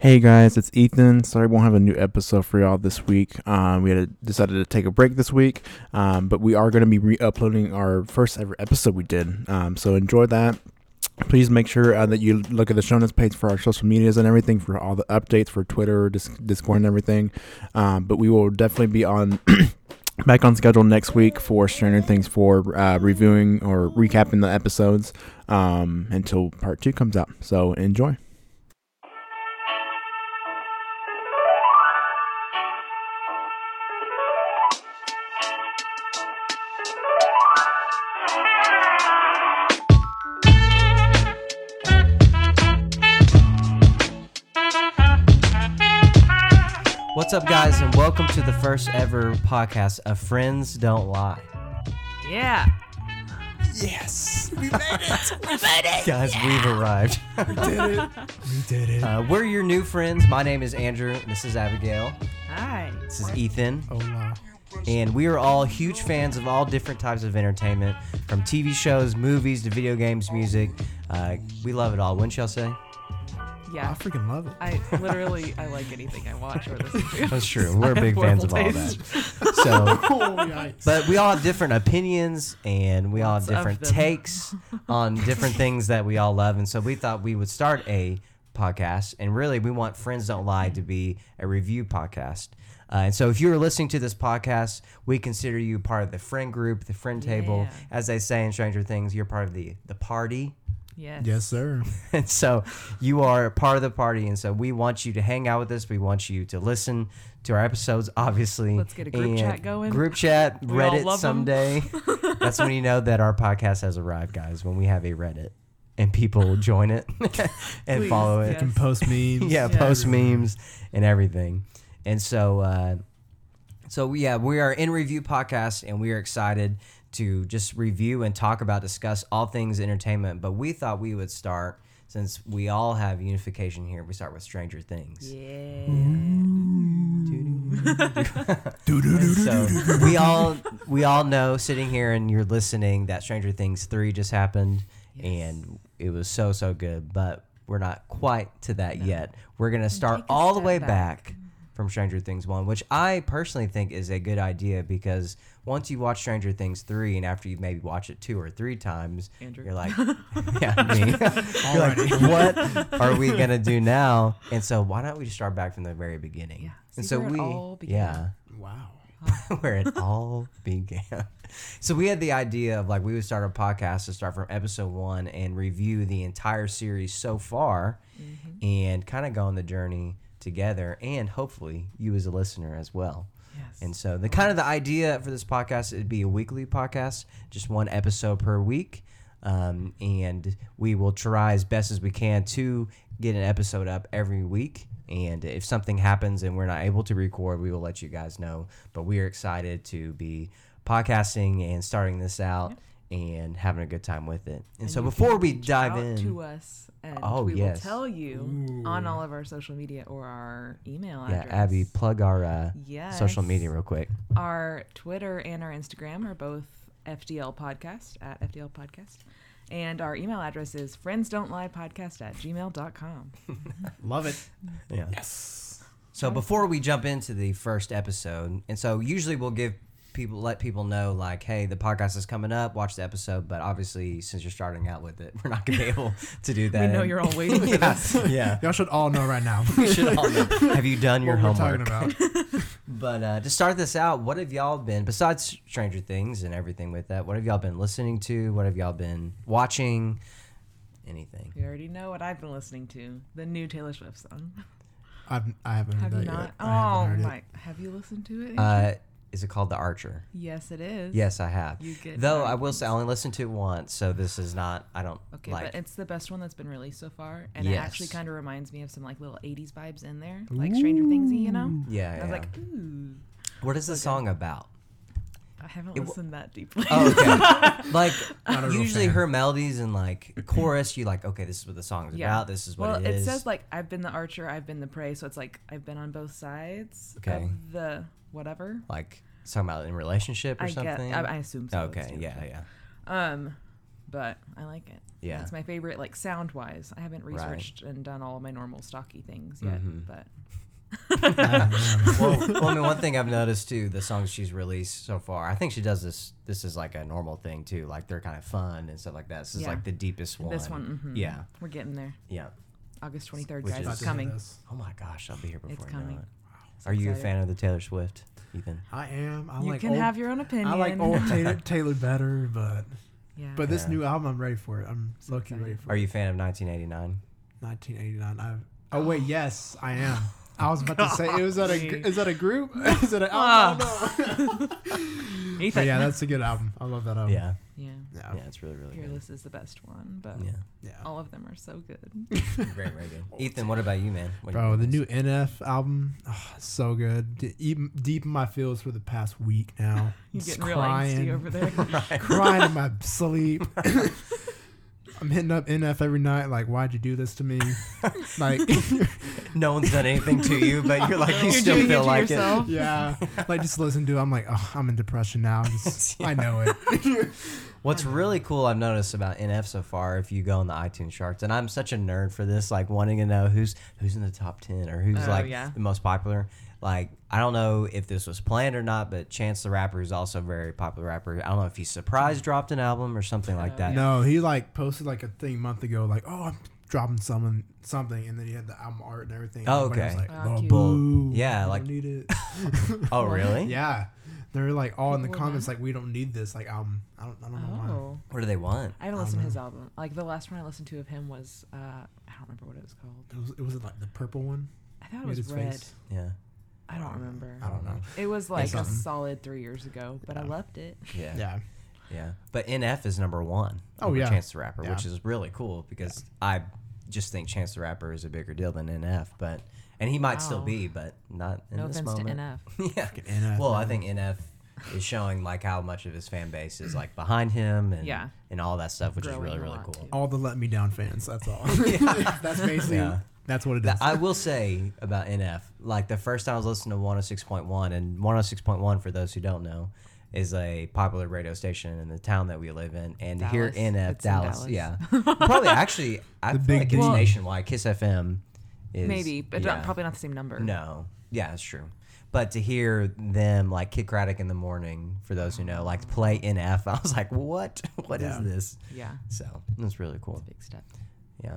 Hey guys, it's Ethan. Sorry, we won't have a new episode for y'all this week. Um, we had decided to take a break this week, um, but we are going to be re-uploading our first ever episode we did. Um, so enjoy that. Please make sure uh, that you look at the show notes page for our social medias and everything for all the updates for Twitter, Dis- Discord, and everything. Um, but we will definitely be on. back on schedule next week for Stranger Things for uh, reviewing or recapping the episodes um, until part two comes out. So enjoy. What's up, guys, and welcome to the first ever podcast of Friends Don't Lie. Yeah. Yes, we made it. Guys, we've arrived. We did it. We did it. Uh, we're your new friends. My name is Andrew, this is Abigail. Hi. This is Ethan. Hola. And we are all huge fans of all different types of entertainment, from TV shows, movies, to video games, music. Uh, we love it all, wouldn't y'all say? I freaking love it. I literally I like anything I watch or listen to. That's true. We're I big fans of all that. So, Oh, but we all have different opinions and we all have different takes on different things that we all love and so we thought we would start a podcast and really we want friends don't lie to be a review podcast uh, and so if you are listening to this podcast we consider you part of the friend group the friend table Yeah. as they say in stranger things you're part of the the party Yes. yes, sir. and so you are part of the party and so we want you to hang out with us we want you to listen to our episodes obviously Let's get a group and chat going. group chat We reddit someday that's when you know that our podcast has arrived guys when we have a reddit and people join it and Please, follow it yes. Can post memes. yeah, Yeah. post memes and everything. And so, uh, so yeah, we are in review podcast, and we are excited to just review and talk about, discuss all things entertainment. But we thought we would start since we all have unification here. We start with Stranger Things. Yeah. So we all we all know sitting here and you're listening that Stranger Things three just happened, and it was so so good. But we're not quite to that yet. We're gonna start all the way back. back. from Stranger Things one, which I personally think is a good idea because once you watch Stranger Things three, and after you maybe watch it two or three times, Andrew. you're like, yeah, me. you're like, what are we gonna do now? And so why don't we just start back from the very beginning? Yeah. And so we, all began. yeah. Wow. where it all began. So we had the idea of like we would start a podcast to start from episode one and review the entire series so far, Mm-hmm. and kind of go on the journey together, and hopefully you as a listener as well. And so the kind of the idea for this podcast it'd be a weekly podcast, just one episode per week. Um, and we will try as best as we can to get an episode up every week. And if something happens and we're not able to record, we will let you guys know. But we are excited to be podcasting and starting this out and having a good time with it. And, And so before we dive out in, to us, and Oh, we yes. will tell you on all of our social media or our email yeah, address. Abby, plug our uh, social media real quick. Our Twitter and our Instagram are both FDL Podcast at FDL Podcast. And our email address is friends don't lie podcast at gmail.com. Love it. Yeah. Yes. So before we jump into the first episode, and so usually we'll give people let people know like, hey, the podcast is coming up, watch the episode. But obviously, since you're starting out with it, we're not gonna be able to do that. We know And- you're all waiting for yeah, this. yeah. Y'all should all know right now. We should all know. Have you done your what we're homework? talking about. But uh, to start this out, what have y'all been besides Stranger Things and everything with that? What have y'all been listening to? What have y'all been watching? Anything? You already know what I've been listening to the new Taylor Swift song. I've, I haven't heard Have you that not? yet. Oh, I haven't heard my. Have you listened to it? Uh, is it called The Archer? yes, it is. Yes, I have. You get Though I will say I only listened to it once, so this is not. I don't Okay, like. but it's the best one that's been released so far, and it actually kind of reminds me of some like little '80s vibes in there, like Stranger Thingsy, you know. yeah, I yeah. was like, ooh, what is the song about? I haven't It w- listened that deeply. Oh, okay. like Not a real usually fan. her melodies and like chorus, you like, okay, this is what the song is Yeah. about. This is what well, it is. says like I've been the archer, I've been the prey, so it's like I've been on both sides Okay. of the whatever. like it's talking about in relationship or I get, something. I, I assume so. okay, yeah, yeah. Um, but I like it. Yeah. it's my favorite, like sound wise. I haven't Right. researched and done all of my normal stocky things yet, Mhm. but well, well, I mean, one thing I've noticed too, the songs she's released so far, I think she does this. This is like a normal thing too. Like they're kind of fun and stuff like that. This is Yeah. like the deepest one. this one, mhm. Yeah, we're getting there. yeah. August twenty third, guys, is- it's coming. Oh my gosh, I'll be here before It's I know coming. It. So Are you a fan of the Taylor Swift, Ethan? I am. I You like can old, have your own opinion. I like old Taylor, Taylor better, but yeah. but this Yeah. new album, I'm ready for it. I'm So low key ready for Are it. Are you a fan of 1989? 1989. I. Oh wait, yes, I am. I was about to say, is that a is that a group? is it an album? I don't know. but yeah, that's a good album. I love that album. yeah, yeah. yeah, yeah, it's really really good. Fearless is the best one, but Yeah, yeah. all of them are so good. very very good. Ethan, what about you, man? What do you Bro, the think? new NF album, oh, it's so good. D- Deep, deep in my feels for the past week now. You're Just getting real angsty over there. crying in my sleep. I'm hitting up NF every night. Like, why'd you do this to me? like, no one's done anything to you, but you're like you You're still doing it feel to like yourself. yeah. Like, just listen to. it. I'm like, oh, I'm in depression now. Just- I know it. What's uh-huh. really cool I've noticed about NF so far, if you go on the iTunes charts, and I'm such a nerd for this, like wanting to know who's who's in the top ten or who's Oh, like yeah. the most popular. Like I don't know if this was planned or not, but Chance the Rapper is also a very popular rapper. I don't know if he surprise dropped an album or something like Oh, that. No, he like posted like a thing a month ago, like, oh, I'm dropping something, something, and then he had the album art and everything. Oh, Everybody was okay. like, Oh, oh "Well, cute. boo, Yeah, we like- don't need it. Oh really? yeah, they're like all in the People comments, now? like, we don't need this like album. I don't, I don't know why. Oh. What do they want? I haven't I listened to don't his album. Like the last one I listened to of him was uh I don't remember what it was called. It was, it was like the purple one. I thought it Made was his red. face. Yeah, I don't remember. I don't know. It was like a something. solid three years ago, but I Yeah. loved it. yeah, Yeah. yeah. But NF is number one. Oh, over yeah. Chance the Rapper, Yeah. which is really cool because I just think Chance the Rapper is a bigger deal than NF, but and he might still be, but not in No this offense moment. to NF. yeah. NF, Well, I think NF is showing like how much of his fan base is like behind him and Yeah. and all that stuff, which is really really cool. too. all the let me down fans. That's all. that's basically Yeah. that's what it is. I will say about NF, like the first time I was listening to 106.1, and 106.1, for those who don't know, is a popular radio station in the town that we live in. And here Dallas. in NF, It's in Dallas, Dallas. yeah. Probably actually, I The feel big like it's D. nationwide. Kiss FM is. Maybe, but yeah. not, probably not the same number. No. Yeah, that's true. But to hear them like Kidd Kraddick in the morning, for those who know, like play NF, I was like, what? What is Yeah. this? Yeah. So it's really cool. Big step. Yeah.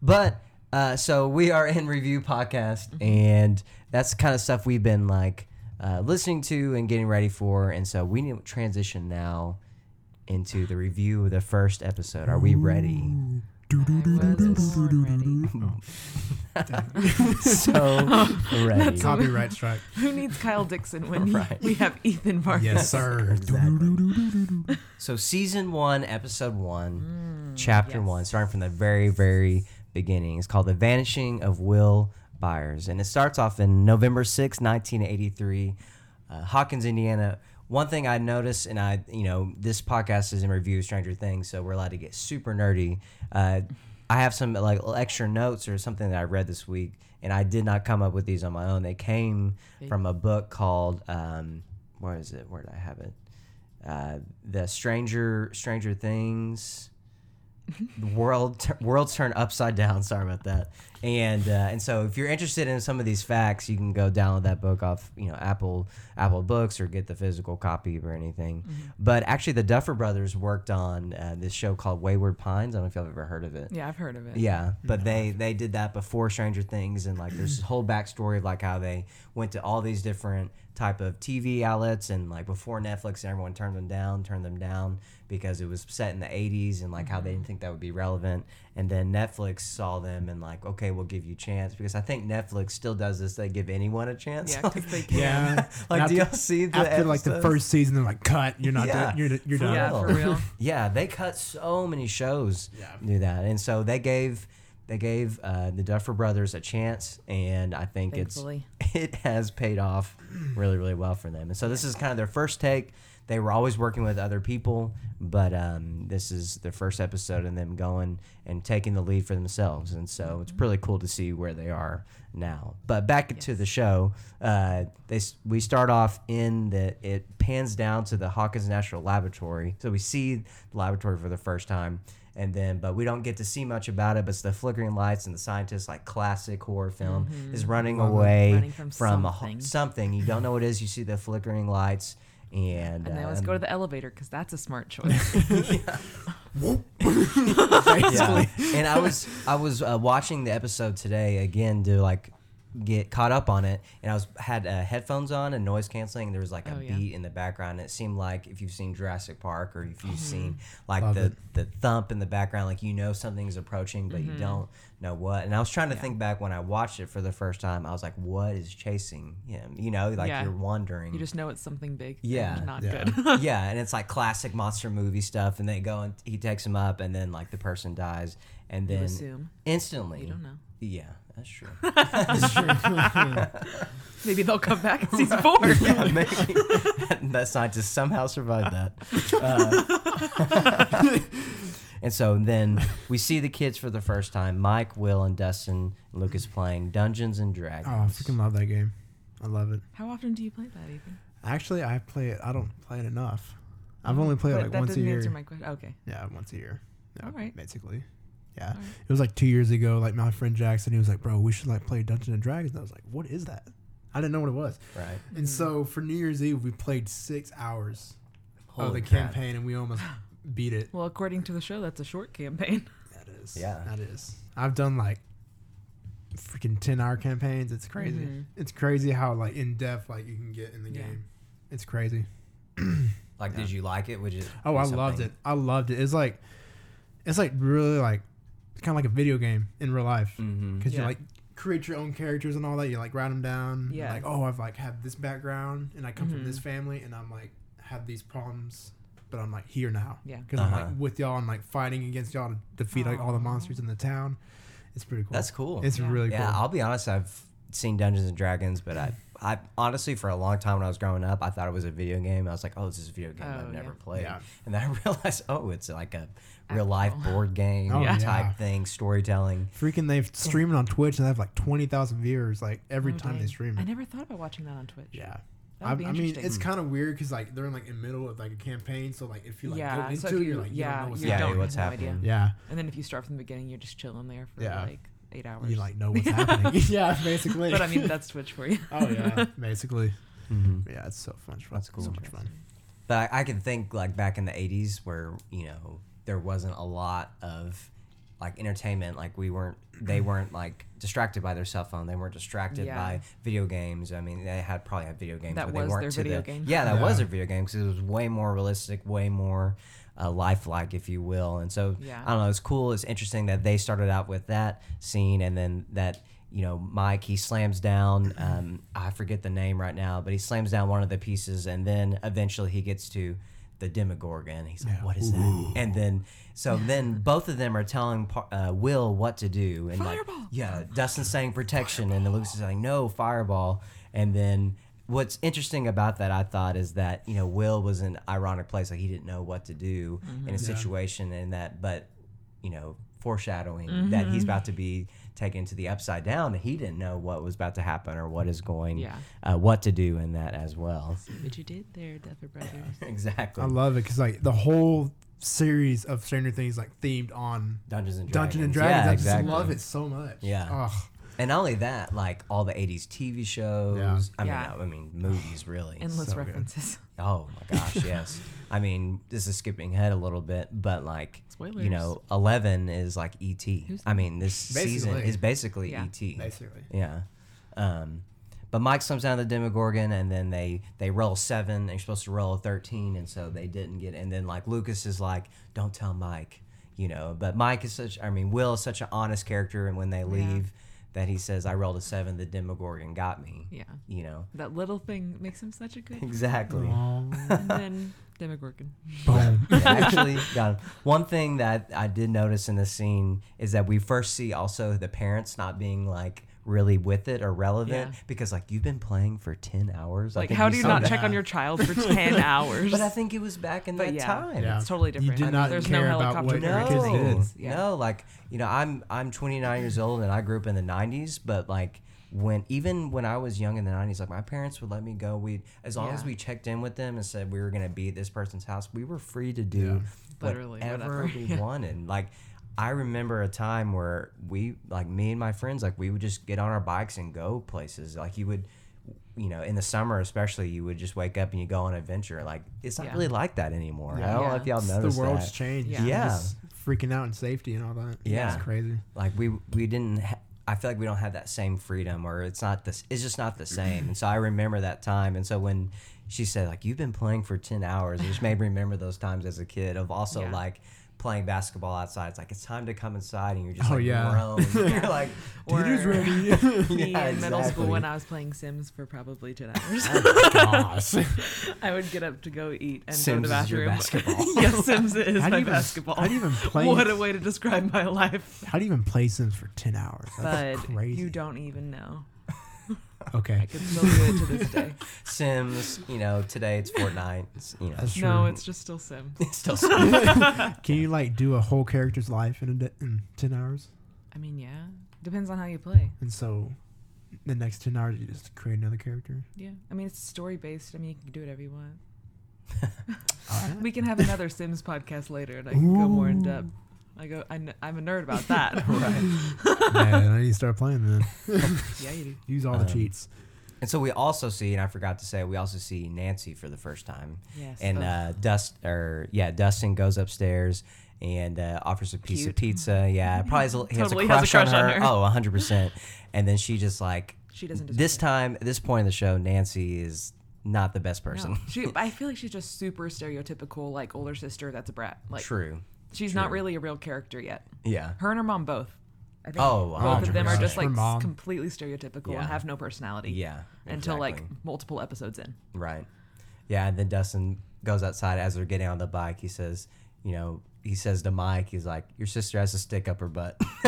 But uh, so we are in review podcast, and that's the kind of stuff we've been like uh, listening to and getting ready for. And so we need to transition now into the review of the first episode. Are we ready? I was born ready. So ready. Copyright strike. Who needs Kyle Dixon when Right. we have Ethan Vargas? Yes, sir. Exactly. So season one, episode one, chapter yes. one, starting from the very, very beginning. It's called "The Vanishing of Will Byers," and it starts off in November 6, 1983, uh, Hawkins, Indiana. One thing I noticed, and I, you know, this podcast is in review of Stranger Things, so we're allowed to get super nerdy. Uh, I have some like extra notes or something that I read this week, and I did not come up with these on my own. They came from a book called, um, where is it? Where did I have it? uh, the Stranger Stranger Things, the world tur- worlds turn upside down. Sorry about that. And uh, and so if you're interested in some of these facts, you can go download that book off you know Apple Apple Books or get the physical copy or anything. But actually, the Duffer Brothers worked on uh, this show called Wayward Pines. I don't know if y'all have ever heard of it. Yeah, I've heard of it. Yeah, but they they did that before Stranger Things, and like there's this whole backstory of like how they went to all these different type of TV outlets, and like before Netflix, and everyone turned them down, turned them down because it was set in the 80s, and like how they didn't mm-hmm. think that would be relevant. And then Netflix saw them and like, okay, we'll give you a chance because I think Netflix still does this. They give anyone a chance. Yeah, 'cause they can. Yeah. like, And do y'all after- see the after like the first season? They're like, cut. You're not. Yeah. done. You're you're done. Yeah, for real. yeah, they cut so many shows Yeah. do that, and so they gave they gave uh, the Duffer Brothers a chance, and I think Thankfully. it's it has paid off really, really well for them. And so this is kind of their first take. They were always working with other people, but um, this is their first episode and them going and taking the lead for themselves. And so it's really cool to see where they are now. But back to the show, uh, they we start off in the it pans down to the Hawkins National Laboratory, so we see the laboratory for the first time. And then, but we don't get to see much about it. But it's the flickering lights and the scientist, like classic horror film, is running away Running from from a something. something. You don't know what it is. You see the flickering lights, and, And they always um, go to the elevator because that's a smart choice. yeah. and I was I was uh, watching the episode today again to like get caught up on it, and I was had uh, headphones on and noise canceling. There was like a Oh, yeah. beat in the background. And it seemed like if you've seen Jurassic Park or Mm-hmm. if you've seen like Love the it. the thump in the background, like you know something's approaching, but Mm-hmm. you don't know what. And I was trying to think back when I watched it for the first time. I was like, what is chasing him? You know, like Yeah. you're wondering. you just know it's something big. Yeah. not Yeah. good. yeah, and it's like classic monster movie stuff. And they go and he takes him up, and then like the person dies, and you then assume. instantly. You don't know. Yeah, that's true. That's true. Maybe they'll come back in season four. yeah, maybe that scientist somehow survived that. Uh, and so then we see the kids for the first time: Mike, Will, and Dustin, and Lucas playing Dungeons and Dragons. Oh, I freaking love that game. I love it. How often do you play that, Ethan? Actually, I play it. I don't play it enough. I've only played it like that once a didn't year. answer my question. Okay. Yeah, once a year. Yeah, All right. Basically. Yeah. All right. It was like two years ago. Like my friend Jackson, he was like, "Bro, we should like play Dungeons and Dragons." And I was like, "What is that?" I didn't know what it was. right. And so for New Year's Eve, we played six hours of the crap. campaign, and we almost beat it. Well, according to the show, that's a short campaign. That is. Yeah. That is. I've done like freaking ten hour campaigns. It's crazy. Mhm. It's crazy how like in depth like you can get in the Yeah. game. It's crazy. Like, did you like it? Would you? Oh, I loved it. I loved it. It's like, it's like really like, kind of like a video game in real life Mm-hmm. because you like create your own characters and all that. You like write them down. Yeah. Like, oh, I've like have this background and I come from Mhm. this family and I'm like have these problems, but I'm like here now. Yeah. Because I'm Uh-huh. like with y'all and like fighting against y'all to defeat like all the monsters in the town. It's pretty cool. That's cool. It's Yeah. really cool. Yeah, I'll be honest. I've seen Dungeons and Dragons, but I, I honestly, for a long time when I was growing up, I thought it was a video game. I was like, oh, this is a video game Oh, I've never yeah. played. Yeah. And then I realized, oh, it's like a real life board game Oh, type yeah. thing, storytelling. Freaking, they've streamed on Twitch and they have like twenty thousand viewers like every Oh, time they dang. stream. I never thought about watching that on Twitch. Yeah. That I, would be I mean, interesting. it's kind of weird because like they're in like in the middle of like a campaign, so like if you like Yeah, go into so if it, you- you're like you yeah, don't know what's you Yeah, don't happening. what's have no idea. Yeah, And then if you start from the beginning, you're just chilling there for Yeah. like eight hours. you like know what's happening. yeah, basically. but I mean, that's Twitch for you. oh yeah, basically. Mm-hmm. Yeah, it's so fun. That's cool. So much fun. But I, I can think like back in the '80s where you know there wasn't a lot of like entertainment. Like we weren't, they weren't like distracted by their cell phone. They weren't distracted Yeah. by video games. I mean, they had probably had video games, That but they was weren't their to video the, game. Yeah, that was Yeah. their video game because it was way more realistic, way more uh, lifelike, if you will. And so Yeah. I don't know. It's cool. It's interesting that they started out with that scene, and then that you know Mike he slams down. Um, I forget the name right now, but he slams down one of the pieces, and then eventually he gets to the Demogorgon. He's like, Yeah. "What is that?" And then so then both of them are telling uh, Will what to do, and Fireball! like yeah, Dustin's saying protection, and then Lucas is like, "No, fireball," and then. What's interesting about that, I thought, is that you know Will was in an ironic place, like he didn't know what to do in a Yeah. situation, and that, but you know, foreshadowing that he's about to be taken to the upside down. He didn't know what was about to happen or what is going, Yeah. uh, what to do in that as well. What you did there, Duffer Brothers. exactly. I love it because like the whole series of Stranger Things like themed on Dungeons and Dragons. Dungeons and Dragons. Yeah, I exactly. just love it so much. Yeah. Oh, And not only that, like all the '80s TV shows. Yeah. I mean, Yeah. no, I mean movies, really. Endless So good. references. Oh my gosh, yes. I mean, this is skipping ahead a little bit, but like, Spoilers. you know, Eleven is like ET. I mean, this season is basically Yeah. ET. basically. Yeah. Um, but Mike slams down the Demogorgon, and then they they roll seven. And you're supposed to roll a thirteen, and so they didn't get. And then like Lucas is like, "Don't tell Mike," you know. But Mike is such. I mean, Will is such an honest character, and when they leave, that he says, "I rolled a seven. The Demogorgon got me." Yeah. You know. That little thing makes him such a good. Exactly. and then Demogorgon. Boom. Yeah, actually, got him. One thing that I did notice in this scene is that we first see also the parents not being like really with it or relevant Yeah. because like you've been playing for 10 hours Like, how we do you not that. check on your child for 10 hours? but I think it was back in But that yeah. time Yeah. It's totally different You different. did not There's care no about helicopter what your no, kids did. Yeah. no, like you know, I'm I'm 29 years old and I grew up in the 90s, but like when even when I was young in the 90s, like my parents would let me go. We as long as we checked in with them and said we were gonna be at this person's house, we were free to do Literally, whatever, whatever. we wanted. Like I remember a time where we like me and my friends like we would just get on our bikes and go places. Like you would you know, in the summer especially, you would just wake up and you go on an adventure. Like it's not Yeah. really like that anymore. I don't know if y'all noticed the world's that. changed. Yeah. Yeah. Just freaking out in safety and all that. Yeah. It's crazy. like we we didn't ha- i feel like we don't have that same freedom or it's not this it's just not the same and so i remember that time and so when she said like you've been playing for 10 hours it just made me remember those times as a kid of also Yeah. like playing basketball outside it's like it's time to come inside and you're just Oh, like yeah. grown. you're like Or Dinner's ready. me Yeah, in middle school when I was playing Sims for probably 10 hours. Oh, gosh. I would get up to go eat and Sims go is to your the bathroom. basketball. yes, Sims is How my you even- basketball. how do you even play- What a way to describe my life. How do you even play Sims for 10 hours? But crazy. you don't even know. okay. I can still do it to this day. sims you know today it's fortnite it's, you know That's true. No, it's just still Sims. it's still Sims. Can you like do a whole character's life in, a de- in 10 hours? I mean, yeah. Depends on how you play. And so the next 10 hours you just create another character? Yeah. I mean, it's story based. I mean, you can do whatever you want. Alright. We can have another Sims podcast later and I can go more in depth. I go, I kn- I'm a nerd about that. Man, I need to start playing then. yeah, you do. Use all the Um, cheats. and so we also see and i forgot to say we also see nancy for the first time Yes. and Ugh. uh, Dust or yeah, Dustin goes upstairs and uh, offers a piece Cute. of pizza. Yeah, probably has a, he Totally has, a has a crush, crush on, on her. her. Oh, 100 percent. And then she just like she doesn't deserve this it. time at this point in the show, Nancy is not the best person. No. She, I feel like she's just super stereotypical, like older sister that's a brat. Like True. She's true. not really a real character yet. Yeah. Her and her mom both. I think Oh, both of them are 100%. just like Her mom. completely stereotypical Yeah. and have no personality. Yeah. Until like exactly. multiple episodes in. Right. Yeah, and then Dustin goes outside as they're getting on the bike. He says, you know, he says to Mike, he's like, "Your sister has a stick up her butt."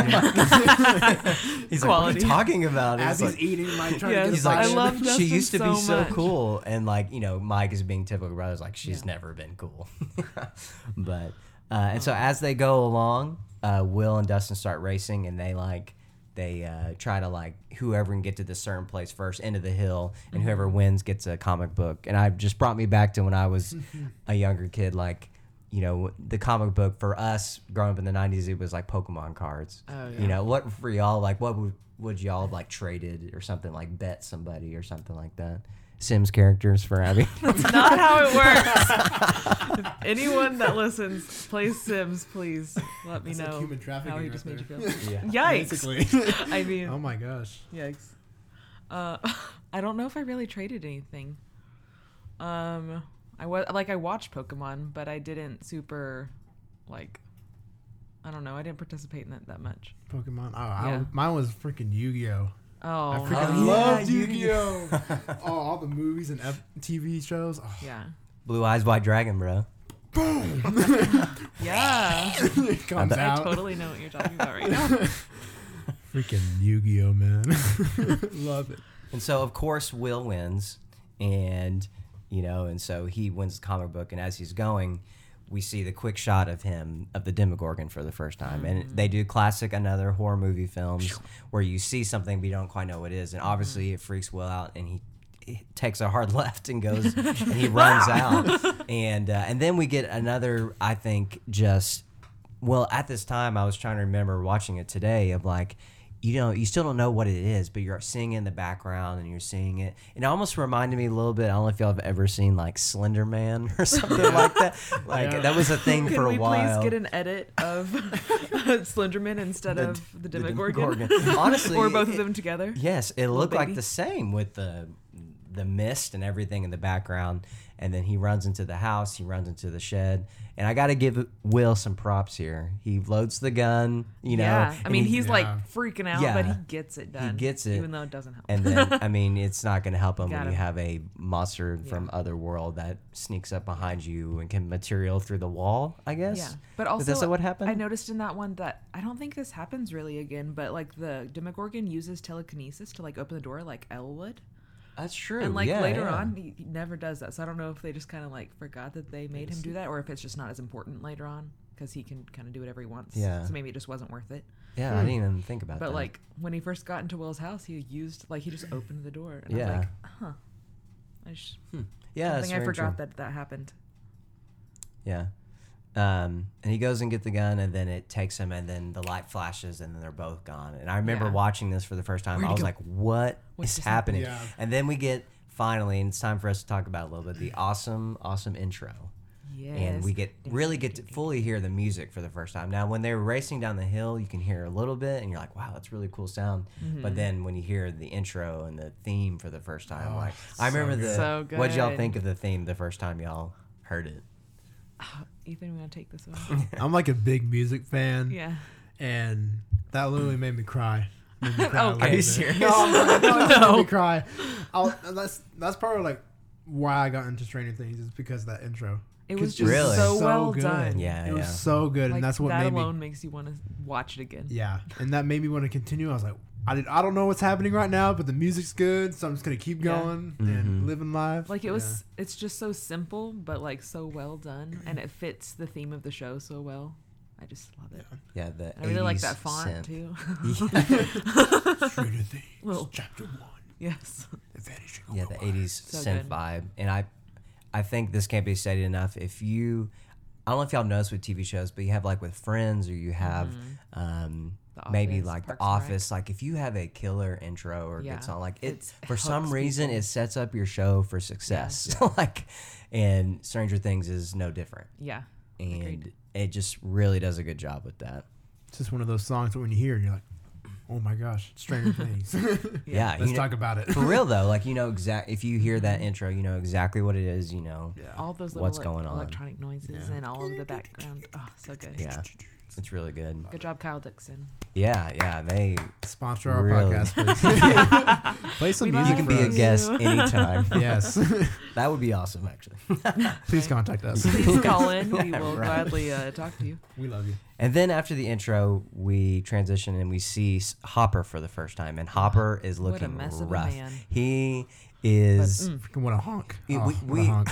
he's like, "What are you talking about?" As He's he's like, eating, like trying Yes, to get He's like, I "She- love she Dustin used to be so so much." cool, and like you know, Mike is being typical brothers. Like she's Yeah. never been cool, but uh, and so as they go along, uh, Will and Dustin start racing, and they like they uh, try to like whoever can get to this certain place first into the hill, and whoever wins gets a comic book. And I just brought me back to when I was a younger kid, like. You know, the comic book for us growing up in the '90s, it was like Pokemon cards. Oh, You know, what for y'all? Like, what would would y'all have like traded or something like bet somebody or something like that? Sims characters for Abby. That's not how it works. if anyone that listens plays Sims, please let me That's like know human trafficking how he right just made you feel. yeah. Yikes! Basically. I mean, oh my gosh. Yikes. Uh, I don't know if I really traded anything. Um, I was like I watched Pokemon, but I didn't super, like, I don't know. I didn't participate in it that much. Pokemon. Oh, I, mine was freaking Yu-Gi-Oh. Oh, I oh, freaking Oh, yeah, loved Yu-Gi-Oh. Yu-Gi-Oh. oh, all the movies and F- TV shows. Oh, yeah, Blue Eyes White Dragon, bro. Boom! yeah. it comes. I out. totally know what you're talking about right now. Freaking Yu-Gi-Oh, man. Love it. And so, of course, Will wins, and you know, and so he wins the comic book. And as he's going, we see the quick shot of him of the Demogorgon for the first time, and they do classic another horror movie films where you see something but you don't quite know what it is, and obviously it freaks Will out, and he. he takes a hard left and goes and he runs out. And uh, and then we get another I think just well at this time I was trying to remember watching it today of like you know you still don't know what it is but you're seeing it in the background and you're seeing it it almost reminded me a little bit I don't know if y'all have ever seen like Slender Man or something like that like Yeah. that was a thing Can for a we while please get an edit of Slenderman instead The- of the the Demogorgon? Demogorgon. Honestly, or both of them together? Yes, it looked like the same with the the mist and everything in the background, and then he runs into the house. He runs into the shed, and I got to give Will some props here. He loads the gun, you know. yeah. I mean, he- he's Yeah. like freaking out, but he gets it done. He gets it. even though it doesn't help. and then I mean, it's not going to help him when you have a monster from other world that sneaks up behind you and can material through the wall. I guess. Yeah, but also is that what happened? I noticed in that one that I don't think this happens really again, but like the Demogorgon uses telekinesis to like open the door like El would, That's true. and like yeah, later yeah. on he, he never does that. So I don't know if they just kind of like forgot that they made him do that, or if it's just not as important later on because he can kind of do whatever he wants. Yeah. so maybe it just wasn't worth it. Yeah, I hmm. didn't even think about that. But like when he first got into Will's house, he used like he just opened the door, and I Yeah. was like, huh. I just, hmm. yeah, I think I forgot true. that that happened. Yeah. Um, and he goes and get the gun, and then it takes him, and then the light flashes, and then they're both gone. And I remember Yeah. watching this for the first time. Where'd I he was go? like, "What What's is just happening?" Yeah. And then we get finally, and it's time for us to talk about a little bit the awesome, awesome intro. Yes. and we get really get to fully hear the music for the first time. Now, when they're racing down the hill, you can hear a little bit, and you're like, "Wow, that's really cool sound." Mm-hmm. But then when you hear the intro and the theme for the first time, Oh, like I remember the So what y'all good. think of the theme the first time y'all heard it? Ethan, we want to take this one? I'm like a big music fan, yeah. and that literally made me cry. Made me cry Okay. Are you serious? No, I'm not- no, No. made me cry. I'll, that's that's probably like why I got into Stranger Things is because of that intro. It was just Really? so, so well good. done. Yeah, It yeah. was so good, Like, and that's what that made alone me. makes you want to watch it again. Yeah, and that made me want to continue. I was like, I did, I don't know what's happening right now, but the music's good, so I'm just gonna keep Yeah. going Mhm. and living life. Like it was, it's just so simple, but like so well done, and it fits the theme of the show so well. I just love it. Yeah, the And I really like 80s that font synth. too. Yeah. Stranger Things, Little- chapter one, yes. the vanishing of yeah, the Willow. '80s So synth good. vibe, and I, I think this can't be stated enough. If you, I don't know if y'all notice with TV shows, but you have like with Friends, or you have, um, The maybe Office, like The Parks and Rec. Office. Like if you have a killer intro or Yeah. good song, like it It's- it for some reason people. it sets up your show for success. like, and Stranger Things is no different, Yeah. and Agreed. it just really does a good job with that. It's just one of those songs that when you hear you're like, oh my gosh, Stranger Things. Yeah, Let's you know- talk about it. for real though, like you know exact. If you hear that mm-hmm. intro, you know exactly what it is. You know, Yeah. All those little What's like, going on? electronic noises Yeah. and all of the background. Oh, so good. yeah, it's really good. Good job, Kyle Dixon. Yeah, yeah, they. Sponsor our Really? podcast, please. Play some We music You can be for a us. guest anytime. Yes. that would be awesome, actually. please contact us. Please call in. We will right. gladly uh, talk to you. We love you. And then after the intro, we transition and we see Hopper for the first time, and Hopper is What a looking mess of a rough. man. He is. mm. Freaking what a honk. We- Oh, we- what we- a honk.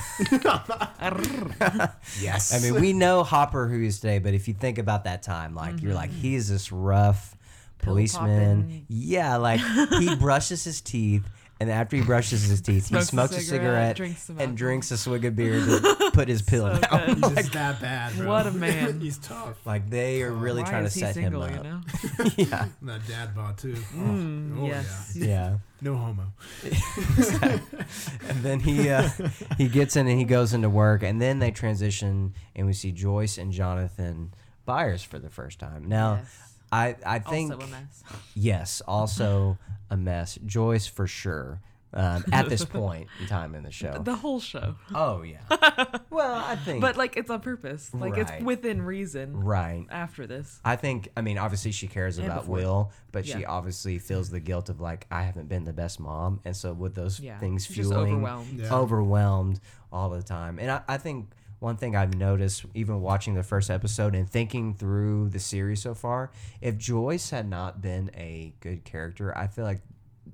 yes. I mean, we know Hopper who he is today, but if you think about that time, like you're like he's this rough Pill policeman. popping. Yeah, like he brushes his teeth, and after he brushes his teeth, Smokes he a smokes a cigarette, cigarette, drinks and drinks a swig of beer to put his pill So down. He's Like, just that bad, bro. What a man. He's tough. like they are really Why trying to he set single, him you up. know? yeah, And that dad bod too. Oh, Mm, oh, yes. yeah. yeah. No homo. and then he uh, he gets in and he goes into work, and then they transition, and we see Joyce and Jonathan Byers for the first time. Now, Yes. I I think also a mess. yes, also a mess. Joyce for sure. Um, at this point in time in the show. The whole show. Oh yeah. well, I think. But like it's on purpose. Like Right. it's within reason right. after this. I think. I mean, obviously she cares And about before. Will, but she obviously feels the guilt of like I haven't been the best mom, and so with those Yeah. things She's just fueling, overwhelmed. Yeah. overwhelmed all the time. And I, I think one thing I've noticed, even watching the first episode and thinking through the series so far, if Joyce had not been a good character, I feel like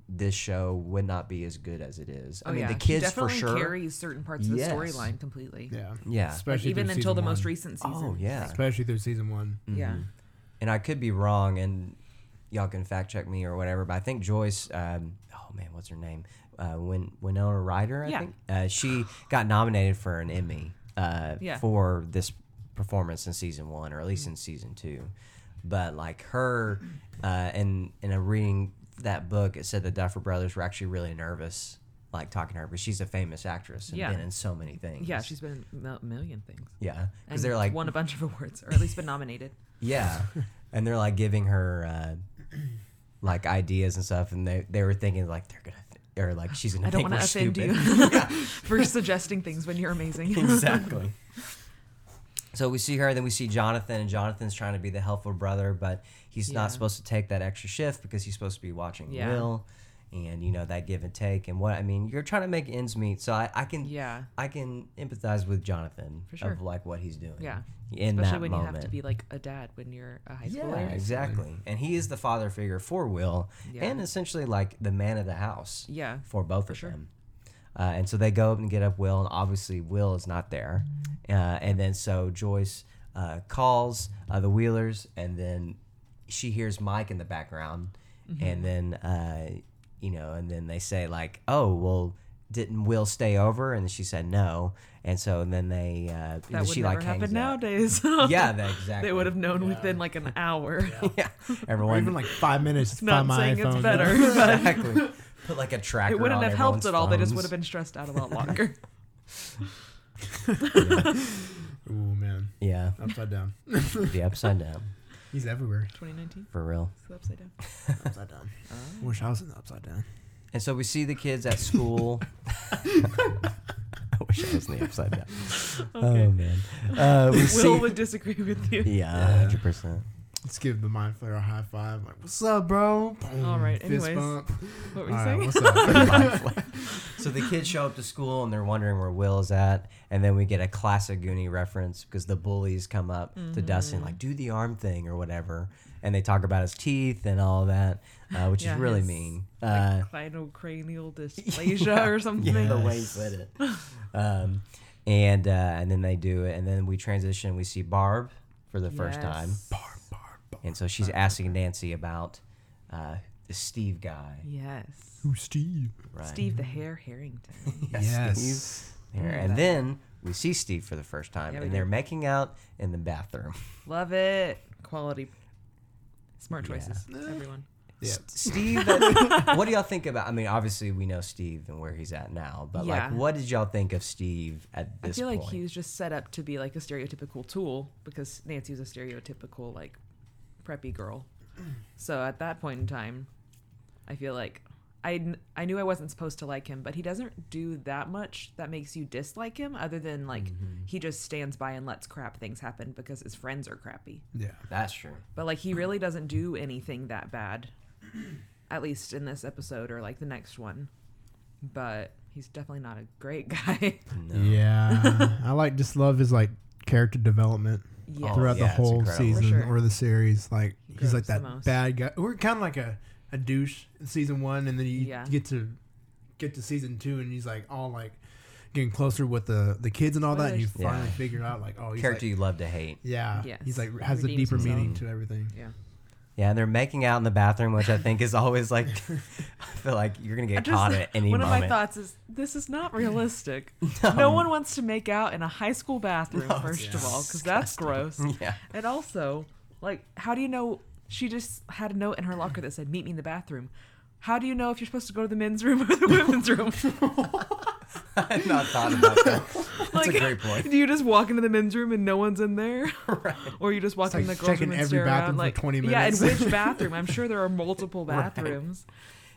this show would not be as good as it is. I Oh mean, yeah, the she kids for sure. carries certain parts of the Yes. storyline completely. Yeah. Yeah. Like, Especially even until the season most recent season. Oh yeah. Especially through season one. Yeah. Mhm. And I could be wrong, and y'all can fact check me or whatever. But I think Joyce, um, oh man, what's her name? Uh, Win- Winona Ryder, I Yeah. think. Uh, she got nominated for an Emmy uh, Yeah. for this performance in season one, or at least in season two. But like her, uh, in in a reading that book, it said the Duffer Brothers were actually really nervous, like talking to her, but she's a famous actress and Yeah. been in so many things. Yeah, she's been a million things. yeah, because they're like won a bunch of awards, or at least been nominated. Yeah, and they're like giving her uh, like ideas and stuff, and they they were thinking like they're gonna. Or like she's gonna I don't think want we're to offend stupid. you for suggesting things when you're amazing. exactly. So we see her, then we see Jonathan, and Jonathan's trying to be the helpful brother, but he's Yeah. not supposed to take that extra shift because he's supposed to be watching Yeah. Will, and you know that give and take, and what I mean, you're trying to make ends meet. So I, I can, yeah. I can empathize with Jonathan For sure. of like what he's doing. Yeah. in Especially that when moment. you have to be like a dad when you're a high schooler yeah, schooler. exactly. And he is the father figure for Will, Yeah. and essentially like the man of the house Yeah. for both of sure. them. Uh, and so they go up and get up Will, and obviously Will is not there. Uh, and then so Joyce uh, calls uh, the Wheelers, and then she hears Mike in the background, Mm-hmm. and then uh, you know, and then they say like, "Oh, well, didn't Will stay over?" And she said no, and so and then they uh, That would she never like hangs happen nowadays. Yeah, that, exactly. they would have known within like an hour. Yeah, Or everyone even like five minutes. to Not find my saying iPhone. it's better, exactly. Put like a tracker. it wouldn't on have helped at all. They just would have been stressed out a lot longer. Oh man, Yeah, upside down. the upside down He's everywhere. 2019, for real. still upside down. Upside down. I wish I was in the upside down. And so we see the kids at school. I wish I was in the upside down. Oh man. Uh, we Will see. would disagree with you. Yeah, hundred percent. Let's give the Mind Flayer a high five. Like, what's up, bro? Boom, All right, Fist anyways. bump. What were you All right, saying? what's up? So the kids show up to school and they're wondering where Will is at, and then we get a classic Goonie reference because the bullies come up to Dustin like, "Do the arm thing" or whatever, and they talk about his teeth and all that, uh, which Yeah, is really his, mean. Uh, Cleidocranial dysplasia or something. Yeah, the way he put it. Um, and uh, and then they do it, and then we transition. We see Barb for the first time, Yes. Barb, barb, barb. And so she's asking Nancy about uh, the Steve guy. Yes. Who's Steve? Right? Steve the Hair Harrington. yes. Steve. There. And then we see Steve for the first time, Yeah, we and they're making out in the bathroom. Love it. Quality. Smart Yeah. choices. Everyone. Yeah. S- Steve, uh, what do y'all think about? I mean, obviously we know Steve and where he's at now, but Yeah. like, what did y'all think of Steve at this? I this feel like he was just set up to be like a stereotypical tool because Nancy was a stereotypical like preppy girl. So at that point in time, I feel like I, I knew I wasn't supposed to like him, but he doesn't do that much that makes you dislike him other than like Mm-hmm. he just stands by and lets crap things happen because his friends are crappy. Yeah. That's true. But like he really doesn't do anything that bad. At least in this episode or like the next one. But he's definitely not a great guy. No. Yeah. I like just love his like character development yeah. Oh, throughout yeah, the whole season sure. or the series. Like he's like that bad guy. We're kind of like a, a douche in season one, and then you Yeah. get to get to season two, and he's like all like getting closer with the the kids and all that, and you finally Yeah. figure out like oh he's Character like, you love to hate. yeah Yes. he's like He has a deeper himself. meaning to everything. Yeah. Yeah, and they're making out in the bathroom, which I think is always like, I feel like you're gonna get just- caught at any one moment. of my thoughts is this is not realistic. no. one wants to make out in a high school bathroom No, first it's of all because that's gross. yeah, And also, like, how do you know? She just had a note in her locker that said "Meet me in the bathroom." How do you know if you're supposed to go to the men's room or the women's room? I had not thought about that. That's like, a great point. Do you just walk into the men's room and no one's in there, right. or you just walk It's in like the girls' checking room and every stare bathroom around? for Like, 20 yeah, and which bathroom? I'm sure there are multiple Right. bathrooms.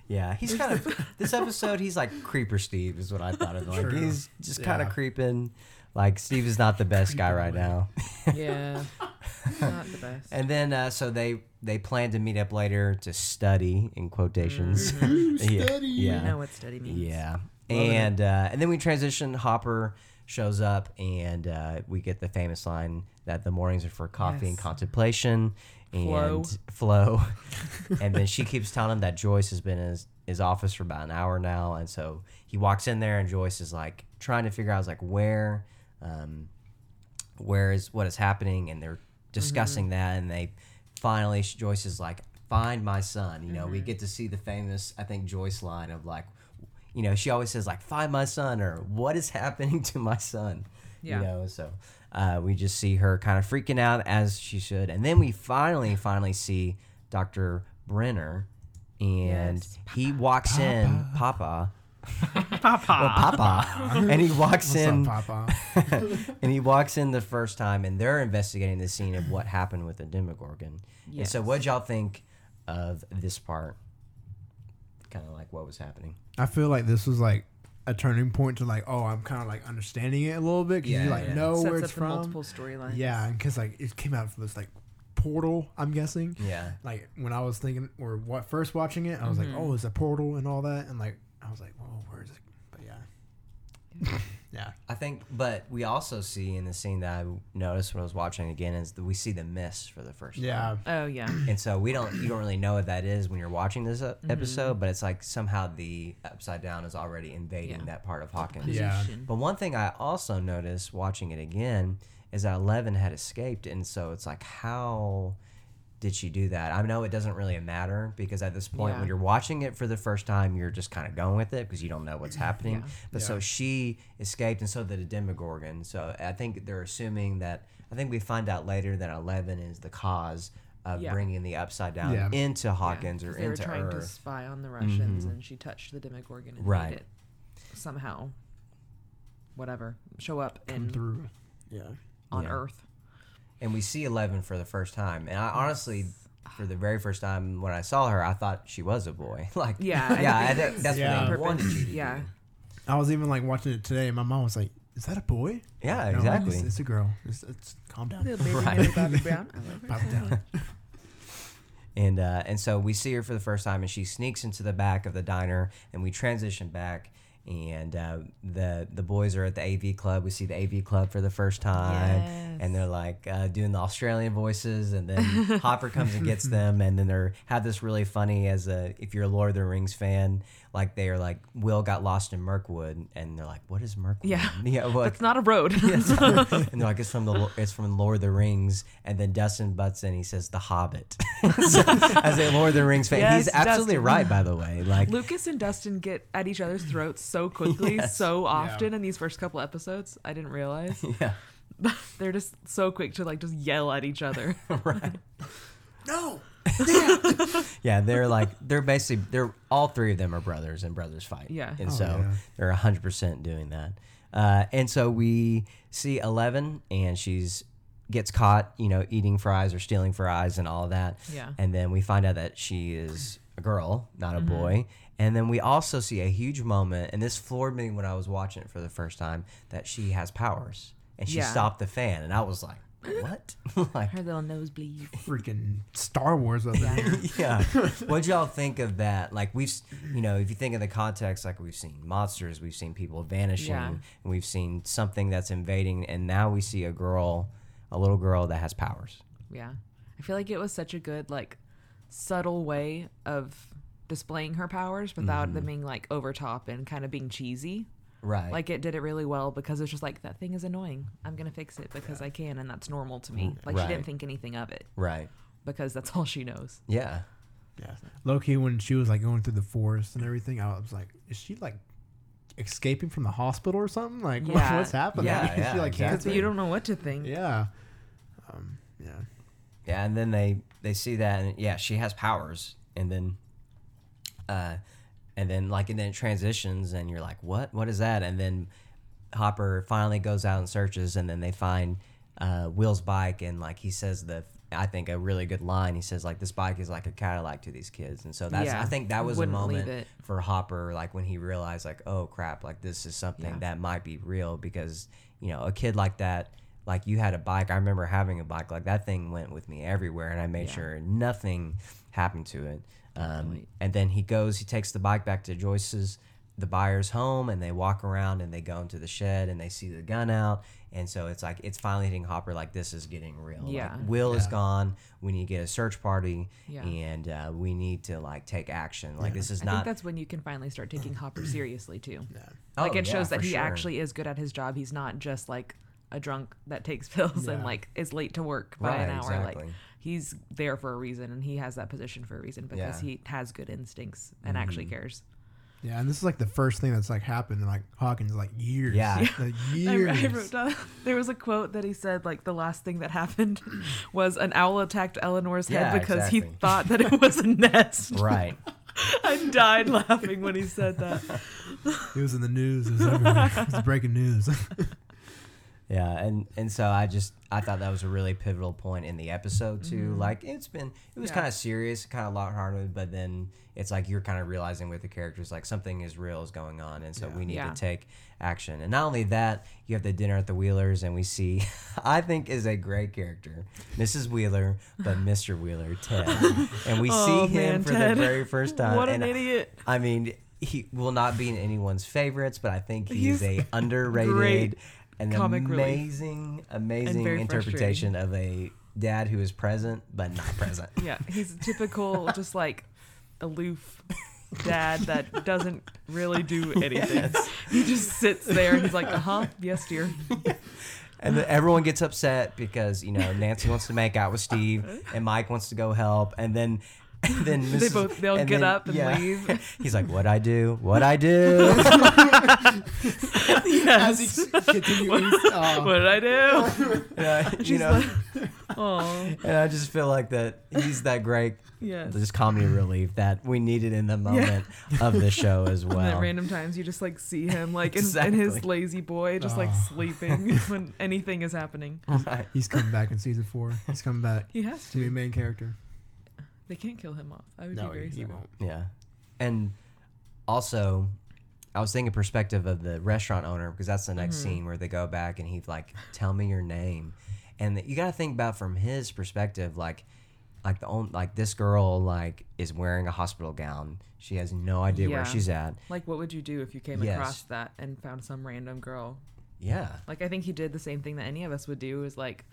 Yeah, he's kind of this episode. He's like creeper Steve is what I thought of. Like True. he's just kind of creeping. Like Steve is not the best guy right now. Yeah, not the best. And then uh, so they they plan to meet up later to study in quotations. yeah, Study. You yeah, know what study means. yeah. And uh, and then we transition. Hopper shows up, and uh, we get the famous line that the mornings are for coffee and Yes. contemplation. And Flow. flow, and then she keeps telling him that Joyce has been in his, his office for about an hour now, and so he walks in there, and Joyce is like trying to figure out, like where, um, where is what is happening, and they're discussing that, and they finally Joyce is like, "Find my son." You know, we get to see the famous, I think, Joyce line of like, you know, she always says like, "Find my son," or "What is happening to my son?" Yeah. You know, so uh, we just see her kind of freaking out as she should, and then we finally, finally see Doctor Brenner, and Yes. he walks in, Papa. Papa. Well, Papa, and he walks What's in, up, Papa? and he walks in the first time, and they're investigating the scene of what happened with the Demogorgon. And so, Yes. what y'all think of this part? Kind of like what was happening. I feel like this was like a turning point to like, oh, I'm kind of like understanding it a little bit because Yeah, you like yeah. know Sets where it's the from. multiple storylines. Yeah, because like it came out from this like portal. I'm guessing. Yeah. Like when I was thinking or what first watching it, I was Mhm. like, oh, it's a portal and all that, and like I was like, whoa, where is it? But yeah, yeah, I think, but we also see in the scene that I noticed when I was watching again is that we see the mist for the first time. yeah. Oh yeah. And so we don't, you don't really know what that is when you're watching this Mm-hmm. episode, but it's like somehow the upside down is already invading Yeah. that part of Hawkins. Yeah. But one thing I also noticed watching it again is that Eleven had escaped, and so it's like, how did she do that? I know it doesn't really matter because at this point, Yeah. when you're watching it for the first time, you're just kind of going with it because you don't know what's happening. Yeah. But so she escaped, and so did a Demogorgon. So I think they're assuming that. I think we find out later that Eleven is the cause of Yeah. bringing the upside down Yeah. into Yeah, Hawkins or 'cause they were into trying to spy on the Russians, Mhm. and she touched the Demogorgon and Right. made it somehow, whatever, show up Come in through. Yeah. on Yeah. Earth. And we see Eleven for the first time. And I honestly, for the very first time when I saw her, I thought she was a boy. like, Yeah, yeah, I think think that's Yeah. what they Purpose- wanted you to yeah. do. I was even like watching it today, and my mom was like, "Is that a boy?" Yeah, No, exactly. It's, it's a girl. It's, it's calm down. Little baby Right. Bobby Brown. I love her. Pipe down. And uh, and so we see her for the first time, and she sneaks into the back of the diner, and we transition back, and uh, the the boys are at the AV club. We see the AV club for the first time, and they're like uh, doing the Australian voices, and then Hopper comes and gets them, and then they're have this really funny as a if you're a Lord of the Rings fan, like they are like Will got lost in Mirkwood, and they're like, what is Mirkwood?" Yeah. yeah, well, That's not a road. Yes. and they're like, it's from the it's from Lord of the Rings, and then Dustin butts in. He says The Hobbit. So, as a Lord of the Rings fan, Yes, he's absolutely Dustin. right. By the way, like Lucas and Dustin get at each other's throats so quickly, Yes. so often in these first couple episodes. I didn't realize yeah, they're just so quick to like just yell at each other. right. no. Yeah, they're like they're basically they're all three of them are brothers, and brothers fight. Yeah. and Oh, so yeah. they're hundred percent doing that. Uh, and so we see Eleven, and she's gets caught, you know, eating fries or stealing fries and all of that. Yeah. And then we find out that she is a girl, not a Mm-hmm. boy. And then we also see a huge moment, and this floored me when I was watching it for the first time, that she has powers. And she Yeah. stopped the fan, and I was like, what? like, Her little nosebleed. Freaking Star Wars over here. yeah. What'd y'all think of that? Like we've, you know, if you think of the context, like we've seen monsters, we've seen people vanishing, Yeah. and we've seen something that's invading, and now we see a girl, a little girl that has powers. Yeah. I feel like it was such a good, like, subtle way of displaying her powers without Mm-hmm. them being, like, over top and kind of being cheesy. Right. Like, it did it really well because it's just like, that thing is annoying. I'm going to fix it because I can, and that's normal to me. Like, she didn't think anything of it right. because that's all she knows. Yeah. Yeah. Low key, when she was like going through the forest and everything, I was like, is she like escaping from the hospital or something? Like, Yeah. what's happening? Yeah, yeah, she like exactly. You don't know what to think. Yeah. Um, yeah. Yeah, and then they they see that, and yeah, she has powers, and then, uh, and then like and then it transitions, and you're like, what? What is that? And then Hopper finally goes out and searches, and then they find uh, Will's bike, and like he says the. I think a really good line. He says like this bike is like a Cadillac to these kids, and so that's Yeah, I think that was a wouldn't moment for Hopper, like when he realized like oh crap, like this is something Yeah. that might be real because you know a kid like that, like you had a bike. I remember having a bike like that thing went with me everywhere, and I made Yeah. sure nothing happened to it. Um, and then he goes, he takes the bike back to Joyce's, the Byers' home, and they walk around and they go into the shed and they see the gun out. And so it's like it's finally hitting Hopper like this is getting real. Like, Yeah. Will is gone. We need to get a search party, Yeah. and uh, we need to like take action. Like this is I not. think that's when you can finally start taking Hopper seriously, too. Yeah. like Oh, it yeah, shows that he sure. actually is good at his job. He's not just like a drunk that takes pills and like is late to work by an hour. exactly. Like he's there for a reason and he has that position for a reason because Yeah. Mm-hmm. he has good instincts and actually cares. Yeah. And this is like the first thing that's like happened in like Hawkins like years. Yeah. Like years. I wrote down there was a quote that he said like the last thing that happened was an owl attacked Eleanor's head Yeah, because he thought that it was a nest. right. I died laughing when he said that. It was in the news. It was everywhere. it was breaking news. Yeah, and and so I just I thought that was a really pivotal point in the episode too. Mm-hmm. Like it's been it was Yeah. kind of serious, kind of lighthearted, but then it's like you're kind of realizing with the characters like something is real is going on, and so we need Yeah. to take action. And not only that, you have the dinner at the Wheelers, and we see I think is a great character, Mrs. Wheeler, but Mr. Wheeler, Ted, and we Oh, see him man, for Ted. the very first time. What an and idiot. I mean, he will not be in anyone's favorites, but I think he's, He's a underrated great and comic amazing, amazing very interpretation of a dad who is present but not present. Yeah, he's a typical, just like aloof dad that doesn't really do anything. He just sits there and he's like, uh huh, yes, dear. And then everyone gets upset because you know Nancy wants to make out with Steve and Mike wants to go help, and then. And then They both- they'll and get then- up and leave. He's like, "What I do? What I do?" As he continues, uh, What did I do? Yeah, you She's know, like, oh, and I just feel like that he's that great yes. just comedy relief that we needed in the moment of the show as And at well. random times, you just like see him like in, in his lazy boy, just like Oh. sleeping when anything is happening. Right. he's coming back in season four. He's coming back He has to be a main character. They can't kill him off. I would No, be very he, he sad. won't. Yeah. And also, I was thinking perspective of the restaurant owner because that's the next Mhm. scene where they go back and he's like, "Tell me your name," and you got to think about from his perspective, like, like the only, like this girl like is wearing a hospital gown. She has no idea Yeah. where she's at. Like, what would you do if you came Yes. across that and found some random girl? Yeah. Like, I think he did the same thing that any of us would do is like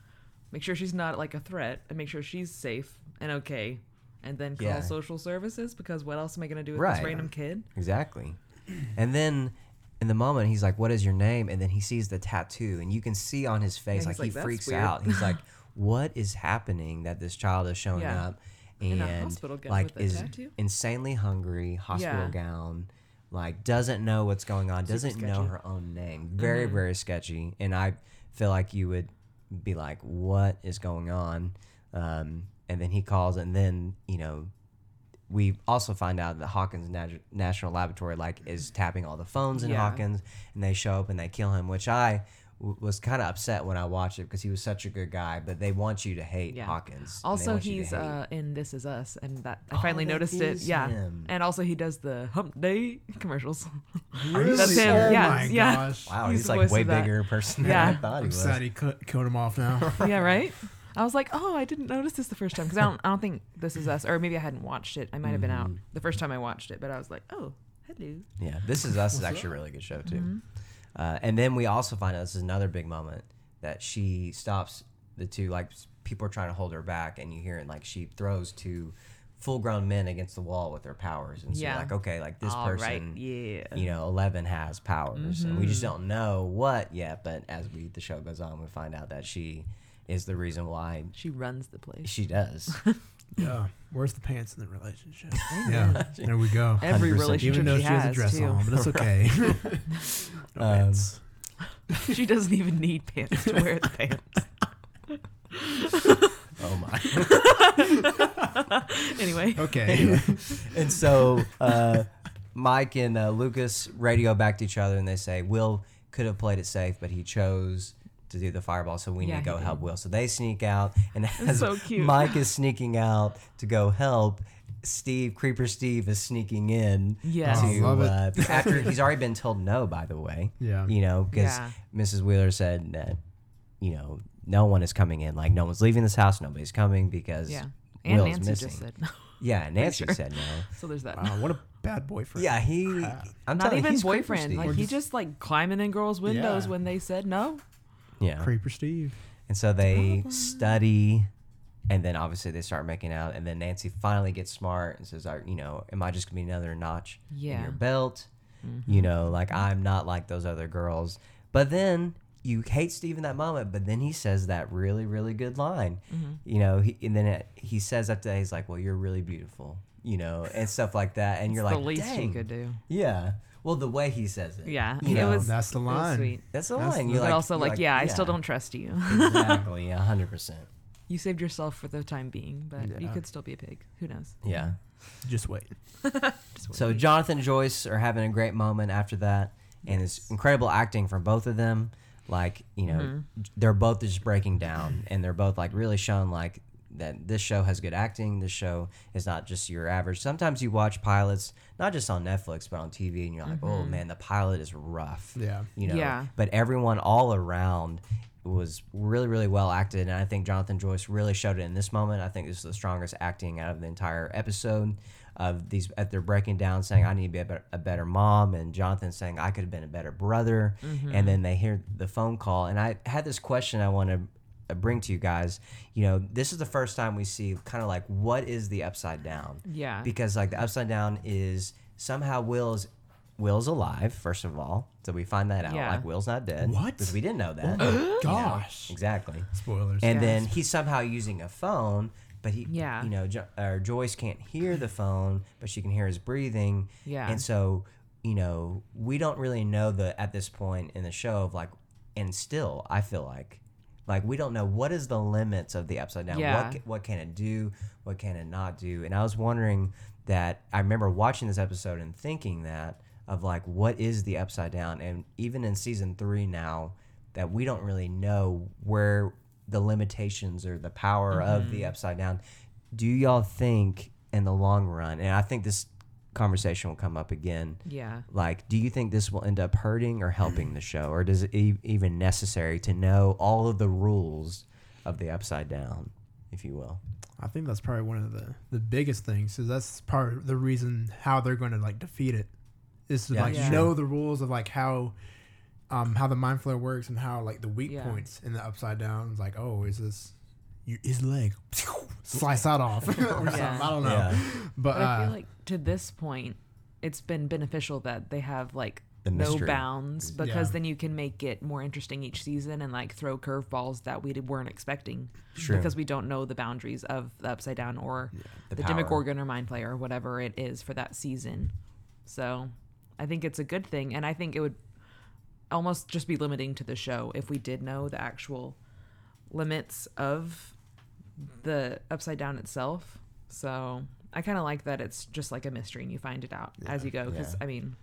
make sure she's not like a threat and make sure she's safe and okay. And then call Yeah. social services because what else am I going to do with Right. this random kid? Exactly. And then in the moment, he's like, "What is your name?" And then he sees the tattoo, and you can see on his face he's like, like, he "That's freaks weird." out. He's like, "What is happening that this child is showing Yeah. up?" And a hospital gown like with a is tattoo? insanely hungry, hospital Yeah. gown, like doesn't know what's going on, doesn't know sketchy. her own name. Very Mhm. very sketchy. And I feel like you would be like, "What is going on?" Um, and then he calls, and then you know we also find out that Hawkins Nat- National Laboratory like is tapping all the phones in Yeah. Hawkins, and they show up and they kill him, which I w- was kind of upset when I watched it because he was such a good guy. But they want you to hate Yeah. Hawkins. and they Also, want you to he's hate- uh, in This Is Us, and that I Oh, finally that noticed it. is Yeah, him. and also he does the Hump Day commercials. Really? That's him, Oh yeah, my yeah. gosh. wow, he's he's, the like voice way of that. bigger person Yeah. I thought he I'm was. sad he cut, killed him off now. yeah, right. I was like, oh, I didn't notice this the first time because I don't, I don't think This Is Us, or maybe I hadn't watched it. I might have been out Mhm. the first time I watched it, but I was like, oh, hello. Yeah, This Is Us is actually a really good show too. Mm-hmm. Uh, and then we also find out this is another big moment that she stops the two like s- people are trying to hold her back, and you hear it like she throws two full-grown men against the wall with their powers, and so Yeah. like okay, like this All person, right, yeah. you know, Eleven has powers, and we just Mhm. don't know what yet. But as we the show goes on, we find out that she is the reason why She runs the place. she does. yeah. Where's the pants in the relationship? yeah. There we go. Every 100%. relationship Even though she, she has a dress too. on, but it's okay. no Um, pants. she doesn't even need pants to wear the pants. oh my. Anyway, Okay. and so uh, Mike and uh, Lucas radio back to each other, and they say Will could have played it safe, but he chose to do the fireball, so we Yeah, need to go he help. Will. So they sneak out, and as so cute. Mike is sneaking out to go help. Steve, Creeper Steve, is sneaking in Yes. to Oh, uh, after he's already been told no. By the way, Yeah. you know, because Yeah. Mrs. Wheeler said that, you know, no one is coming in. Like no one's leaving this house. Nobody's coming because yeah. And Will's Nancy missing. just said no. Yeah, Nancy sure. said no. So there's that. Wow, what a bad boyfriend. Yeah, he. Ah. I'm Not telling you, even he's boyfriend. Like Or he just- just like climbing in girls' windows Yeah. when they said no. Yeah. Creeper Steve. And so they study, and then obviously they start making out, and then Nancy finally gets smart and says, "Are you know, am I just gonna be another notch in Yeah. your belt? Mm-hmm. You know, like I'm not like those other girls." But then you hate Steve in that moment, but then he says that really, really good line. Mm-hmm. You know, he, and then it, he says after that, he's like, "Well, you're really beautiful." You know, and stuff like that, and you're It's like, the least Dang. he could do. Yeah. Well, the way he says it. Yeah, You it was. that's the line. sweet. that's the That's line. the- You're But like, also, you're like, yeah, I still don't trust you. exactly. Yeah, hundred percent. you saved yourself for the time being, but you could still be a pig. Who knows? Yeah. Just wait. Just So. Jonathan and Joyce are having a great moment after that, and it's incredible acting from both of them. like you know Mm-hmm. they're both just breaking down and they're both like really showing like that this show has good acting this show is not just your average sometimes you watch pilots not just on netflix but on tv and you're like oh man the pilot is rough Yeah. you know Mm-hmm. Yeah. but everyone all around was really really well acted and i think jonathan joyce really showed it in this moment i think this is the strongest acting out of the entire episode of these at they're breaking down saying i need to be a better, a better mom and jonathan saying i could have been a better brother and then they hear the phone call and i had this question i want to Uh, bring to you guys you know this is the first time we see kind of like what is the upside down Yeah. because like the upside down is somehow will's will's alive first of all so we find that out Yeah. like will's not dead What? because we didn't know that oh Gosh. exactly Spoilers. and Yeah. then he's somehow using a phone but he Yeah. you know jo- or joyce can't hear the phone but she can hear his breathing Yeah. and so you know we don't really know the at this point in the show of like and still i feel like like we don't know what is the limits of the upside down. Yeah. what what can it do? What can it not do? And i was wondering that i remember watching this episode and thinking that of like what is the upside down? And even in season three now that we don't really know where the limitations or the power of Mm-hmm. the upside down. Do y'all think in the long run and i think this conversation will come up again yeah. like do you think this will end up hurting or helping the show or does it e- even necessary to know all of the rules of the upside down if you will I think that's probably one of the the biggest things. Because that's part of the reason how they're going to like defeat it is to Yeah, like Yeah. know the rules of like how um how the Mind Flayer works and how like the weak Yeah. points in the upside down is like oh is this you, his leg slice out off or something I don't know Yeah. but, But I uh, feel like to this point, it's been beneficial that they have like The no mystery. bounds because Yeah. then you can make it more interesting each season and like throw curveballs that we weren't expecting True. because we don't know the boundaries of the upside down or the the, power. Demogorgon or Mind Flayer or whatever it is for that season. So I think it's a good thing, and I think it would almost just be limiting to the show if we did know the actual limits of the upside down itself. So I kind of like that it's just like a mystery and you find it out as you go. Because Yeah. I mean,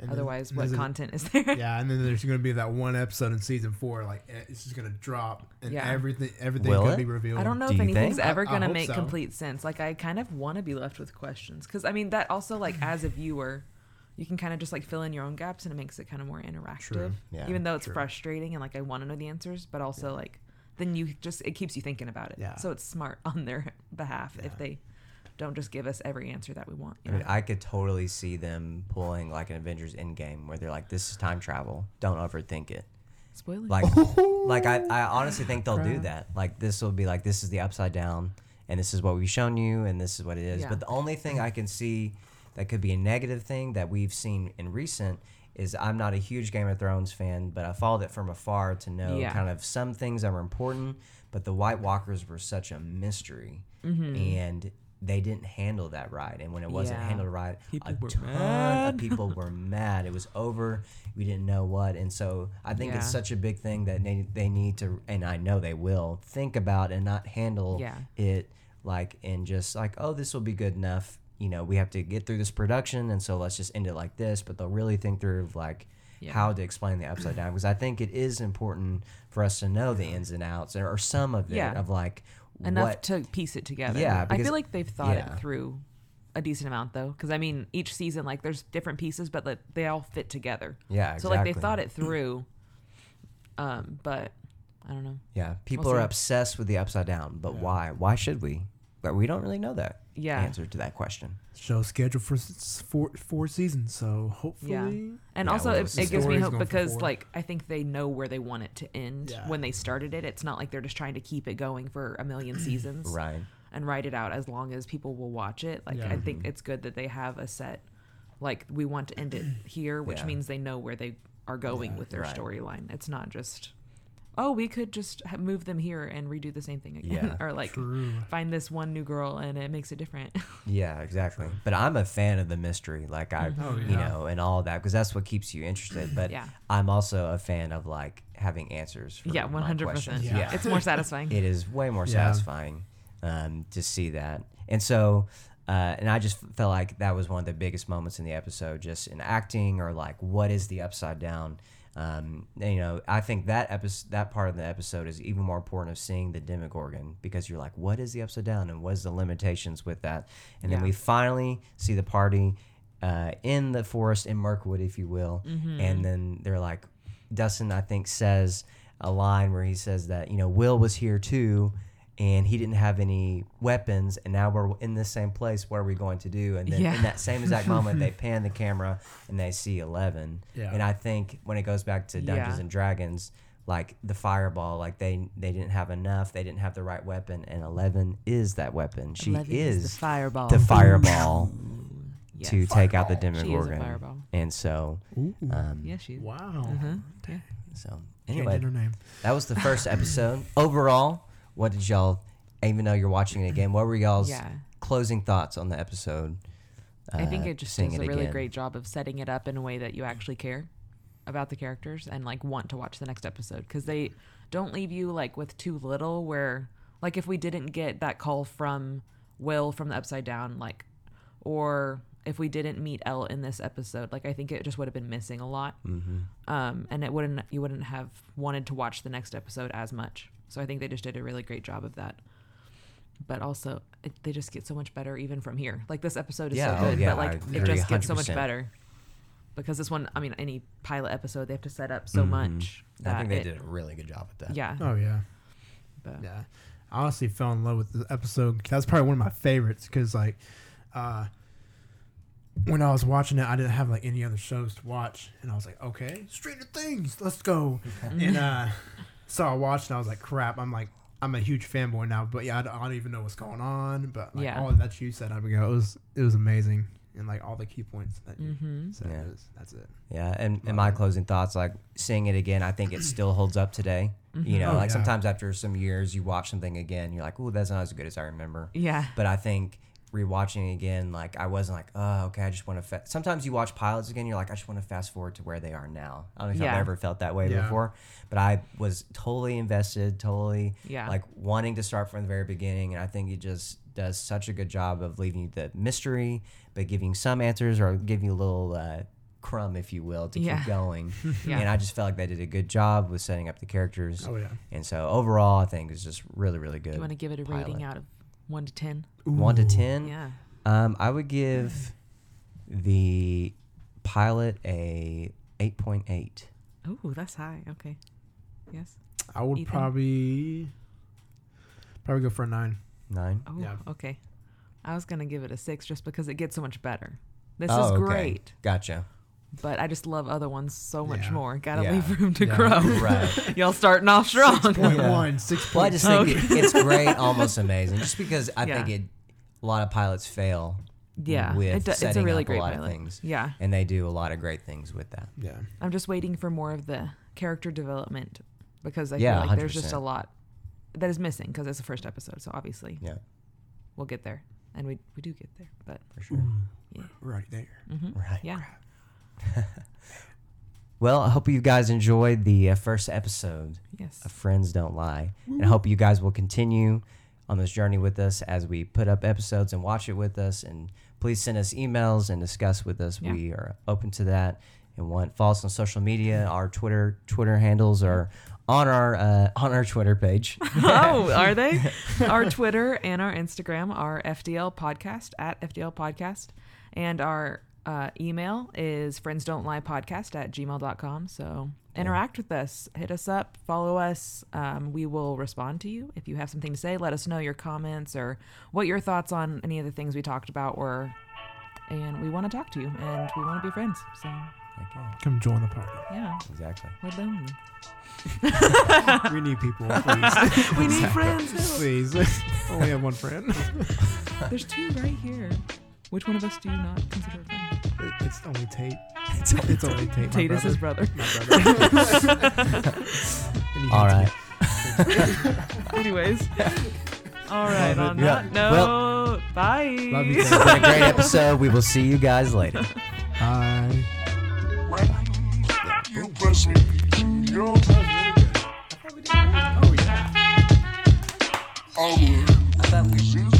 and otherwise, there's what a- content is there? yeah and then there's going to be that one episode in season four like eh, it's just going to drop and Yeah. everything everything Will going it? to be revealed I don't know Do if anything's think? ever I- I gonna make so. complete sense. Like I kind of want to be left with questions because I mean that also like as a viewer, you can kind of just like fill in your own gaps and it makes it kind of more interactive. True. Yeah, Even though it's true. frustrating and like I want to know the answers, but also like then you just it keeps you thinking about it. Yeah. So it's smart on their behalf Yeah. if they don't just give us every answer that we want. I You mean, know? I could totally see them pulling like an Avengers Endgame where they're like, "This is time travel. Don't overthink it." Spoilers. Like, like I, I honestly think they'll do that. Like, this will be like, "This is the upside down, and this is what we've shown you, and this is what it is." Yeah. But the only thing I can see that could be a negative thing that we've seen in recent is I'm not a huge Game of Thrones fan, but I followed it from afar to know Yeah. kind of some things that were important. But the White Walkers were such a mystery, mm-hmm. and they didn't handle that right. And when it wasn't. Yeah. handled right, People a ton mad. of people were mad. It was over. We didn't know what, and so I think it's such a big thing that they, they need to, and I know they will think about and not handle Yeah. it like in just like oh this will be good enough. You know we have to get through this production, and so let's just end it like this. But they'll really think through like Yeah. how to explain the upside down because I think it is important for us to know the ins and outs or, or some of it Yeah. of like enough what to piece it together. Yeah, I feel like they've thought yeah. it through a decent amount though, because I mean, each season like there's different pieces, but like, they all fit together. yeah So like they thought it through. Um, but I don't know. Yeah, people We'll are see. obsessed with the upside down, but why? Why should we? But we don't really know that Yeah. answer to that question. show scheduled for s- four four seasons so hopefully Yeah. And Yeah, also, well, it, it gives me hope because, like, I think they know where they want it to end Yeah. when they started it. It's not like they're just trying to keep it going for a million seasons Right. and write it out as long as people will watch it. Like, Yeah. I think mm-hmm. it's good that they have a set, like, we want to end it here, which Yeah. means they know where they are going Yeah, with their right. storyline. It's not just, oh, we could just move them here and redo the same thing again. Yeah. or, like, true find this one new girl and it makes it different. Yeah, exactly. But I'm a fan of the mystery, like I, Oh, you know, and all that because that's what keeps you interested. But Yeah. I'm also a fan of like having answers. For yeah, 100%. questions. Yeah. Yeah, It's more satisfying. it is way more Yeah. satisfying um, to see that. And so, uh, and I just felt like that was one of the biggest moments in the episode, just in acting or like what is the upside down. Um, and, you know, I think that episode, that part of the episode is even more important of seeing the Demogorgon because you're like, what is the upside down and what is the limitations with that? And then Yeah. we finally see the party uh, in the forest in Mirkwood, if you will, Mm-hmm. and then they're like, Dustin, I think, says a line where he says that you know Will was here too, and he didn't have any weapons, and now we're in the same place. What are we going to do? And then Yeah. in that same exact moment, they pan the camera and they see Eleven. Yeah. And I think when it goes back to Dungeons Yeah. and Dragons, like the fireball, like they they didn't have enough, they didn't have the right weapon, and Eleven is that weapon. She Eleven is the fireball. the fireball Yes. to take out the She is a Demogorgon. fireball. And so, Ooh. um, Yeah, she is. wow. Uh-huh. Yeah. so anyway, her name. that was the first episode. Overall, what did y'all? Even though you're watching it again, what were y'all's Yeah. closing thoughts on the episode? I think uh, it just does a really again? great job of setting it up in a way that you actually care about the characters and like want to watch the next episode because they don't leave you like with too little. Where like if we didn't get that call from Will from the Upside Down, like, or if we didn't meet El in this episode, like I think it just would have been missing a lot, Mm-hmm. um, and it wouldn't you wouldn't have wanted to watch the next episode as much. So I think they just did a really great job of that. But also, it, they just get so much better even from here. Like this episode is Yeah, so oh, good, yeah, but like I it agree just gets so much 100%. better. Because this one, I mean, any pilot episode, they have to set up so Mhm. much. I think they it- did a really good job with that. Yeah. Oh yeah. but- Yeah, I honestly fell in love with the episode. That's probably one of my favorites because like, uh, when I was watching it, I didn't have like any other shows to watch, and I was like, okay, Stranger Things, let's go. and uh, so I watched, and I was like, crap, I'm like, I'm a huge fanboy now, but yeah, I don't, I don't even know what's going on. But like Yeah. all that you said, I mean, it was it was amazing, and like all the key points that you Mhm. said, Yeah. it was, that's it. Yeah, and, and my closing thoughts, like seeing it again, I think it still holds up today. You know, Oh, like yeah. sometimes after some years, you watch something again, you're like, "Oh, that's not as good as I remember." Yeah. But I think rewatching it again, like I wasn't like, "Oh, okay, I just want to." Fa-. Sometimes you watch pilots again, you're like, "I just want to fast forward to where they are now." I don't know if Yeah. I've ever felt that way Yeah. before, but I was totally invested, totally Yeah. like wanting to start from the very beginning, and I think it just does such a good job of leaving you the mystery, but giving some answers or giving you a little uh, crumb, if you will, to Yeah. keep going. Yeah. And I just felt like they did a good job with setting up the characters. Oh yeah. And so overall, I think it's just really, really good. Do you want to give it a rating out of one to ten? One to ten. Yeah. Um, I would give the pilot a eight point eight. Oh, that's high. Okay. Yes. I would Ethan? probably probably go for a nine. Nine. Oh, Yeah. okay. I was gonna give it a six just because it gets so much better. This Oh, is okay. great, Gotcha. But I just love other ones so much Yeah. more. Gotta Yeah. leave room to Yeah. grow. Right. Y'all starting off strong. Point Yeah. one, six Well, I point just think Okay. it, it's great, almost amazing, just because I think it. A lot of pilots fail. yeah, With it do- it's a really up a great lot of pilot. things. Yeah, and they do a lot of great things with that. Yeah. I'm just waiting for more of the character development because I Yeah, feel like there's just a lot that is missing because it's the first episode. So obviously Yeah, we'll get there, and we we do get there. But for sure. yeah, Right there. hmm Right. yeah, Well, I hope you guys enjoyed the uh, first episode yes, of Friends Don't Lie, and I hope you guys will continue on this journey with us as we put up episodes and watch it with us. And please send us emails and discuss with us. Yeah. We are open to that. And want follow us on social media. Our Twitter Twitter handles are on our uh, on our Twitter page. oh, are they? our Twitter and our Instagram are FDL Podcast at FDL Podcast. And our uh, email is friendsdon'tliepodcast don't lie podcast at gmail.com. So interact with us, hit us up, follow us. Um, we will respond to you. If you have something to say, let us know your comments or what your thoughts on any of the things we talked about were. And we want to talk to you and we want to be friends. So, Okay, Come join the party. yeah, exactly. we're lonely. we need people, please. We need friends. help. please. Only have one friend. There's two right here. Which one of us do you not consider a friend? It- It's only Tate. It's only Tate. my Tate is his brother. brother. My brother. And he All hates right. me. Anyways. All right. Love On it. that Yeah. note, bye. Love you This has been a great episode. We will see you guys later. Bye. You press me. You're Oh yeah. onward. When you speak, angel, sing from